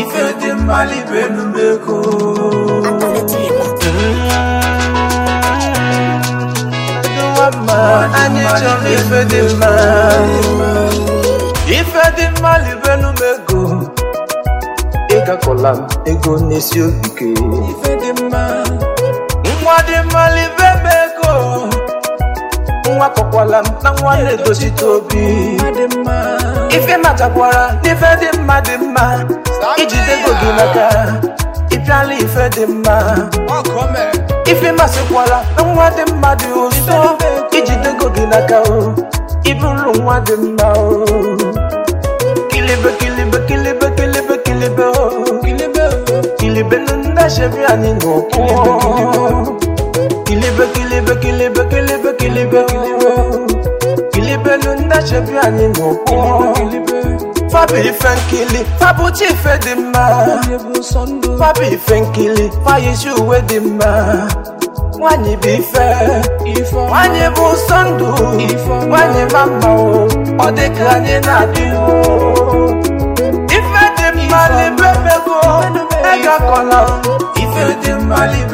ife dị mma libe n'umeko anyị chọrọ ife dị mma ife dị ego n'isi obi nwa dị nwa kọkwala m na nwa na-edozite obi ife matakwara n'ife dị mma dị mma iji ijidego gị n'aka ịpịala ife dị mma ife masịkwara na nwa dị mma dị ụzọ ijidego gị n'aka o ịbụrụ nwa dị mma o kilibe kilibe kilibe kilibe kilibe o kilibe na nna shebi anyị n'ụkwụ ani mo pọ. Fabi fenkili, fabuchi fe di mma. Fabi fenkili, fayesu we di mma. Nwanyi bụ ife, nwanyi bụ nsọ ndụ, nwanyi o, ọ dị na na-adị o. Ife dị mma libe mego, ega kọla, ife dị mma libe.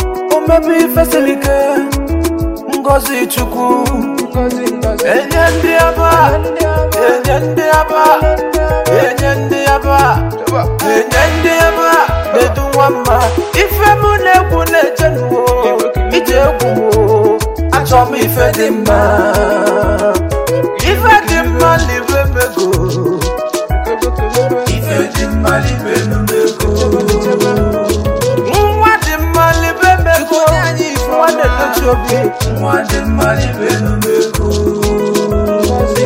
omebe ife siri ike ngozi chukwu enye ndị aba enye ndị aba enye ndị aba enye ndị aba na-edu nwa mma ife m na-egwu na-eje n'uwo ije egwu achọ m ife dị mma ife dị mma libe mego ife dị mma libe obi nwa dị mma n'ibelumego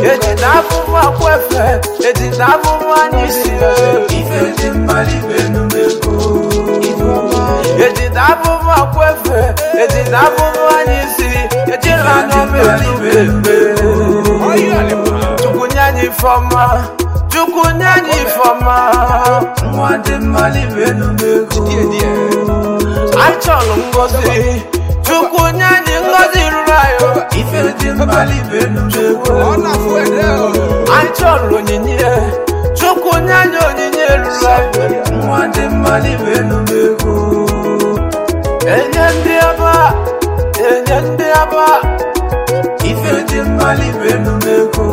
eji na afụfụ akwefe eji na afụfụ anyị si e. ife dị mma n'ibelumego eji na afụfụ akwefe eji na afụfụ anyị si ejila n'obelume tukwunye anyị ifeọma chukwu nye anyị ifeọma nwa dị mma n'ibelumego achọrọ ngozi Chukwu onye anyị ngọzi ruru anyị ife dị mkpali ibe ndegwu anyị chọrọ onyinye Chukwu onye anyị onyinye ruru anyị nwa dị mkpali ibe ndegwu enye ndị aba enye ndị aba ife dị mkpali ibe ndegwu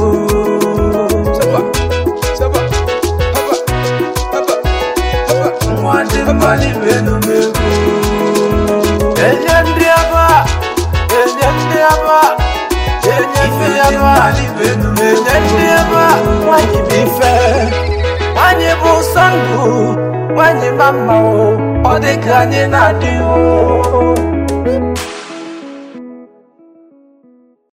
nwa dị mkpali ibe ndegwu enye ndị ifeyama edenema wanyi bife wanyi bụ sọndụ wanyi mama o ọ dịka anyị na-adịwo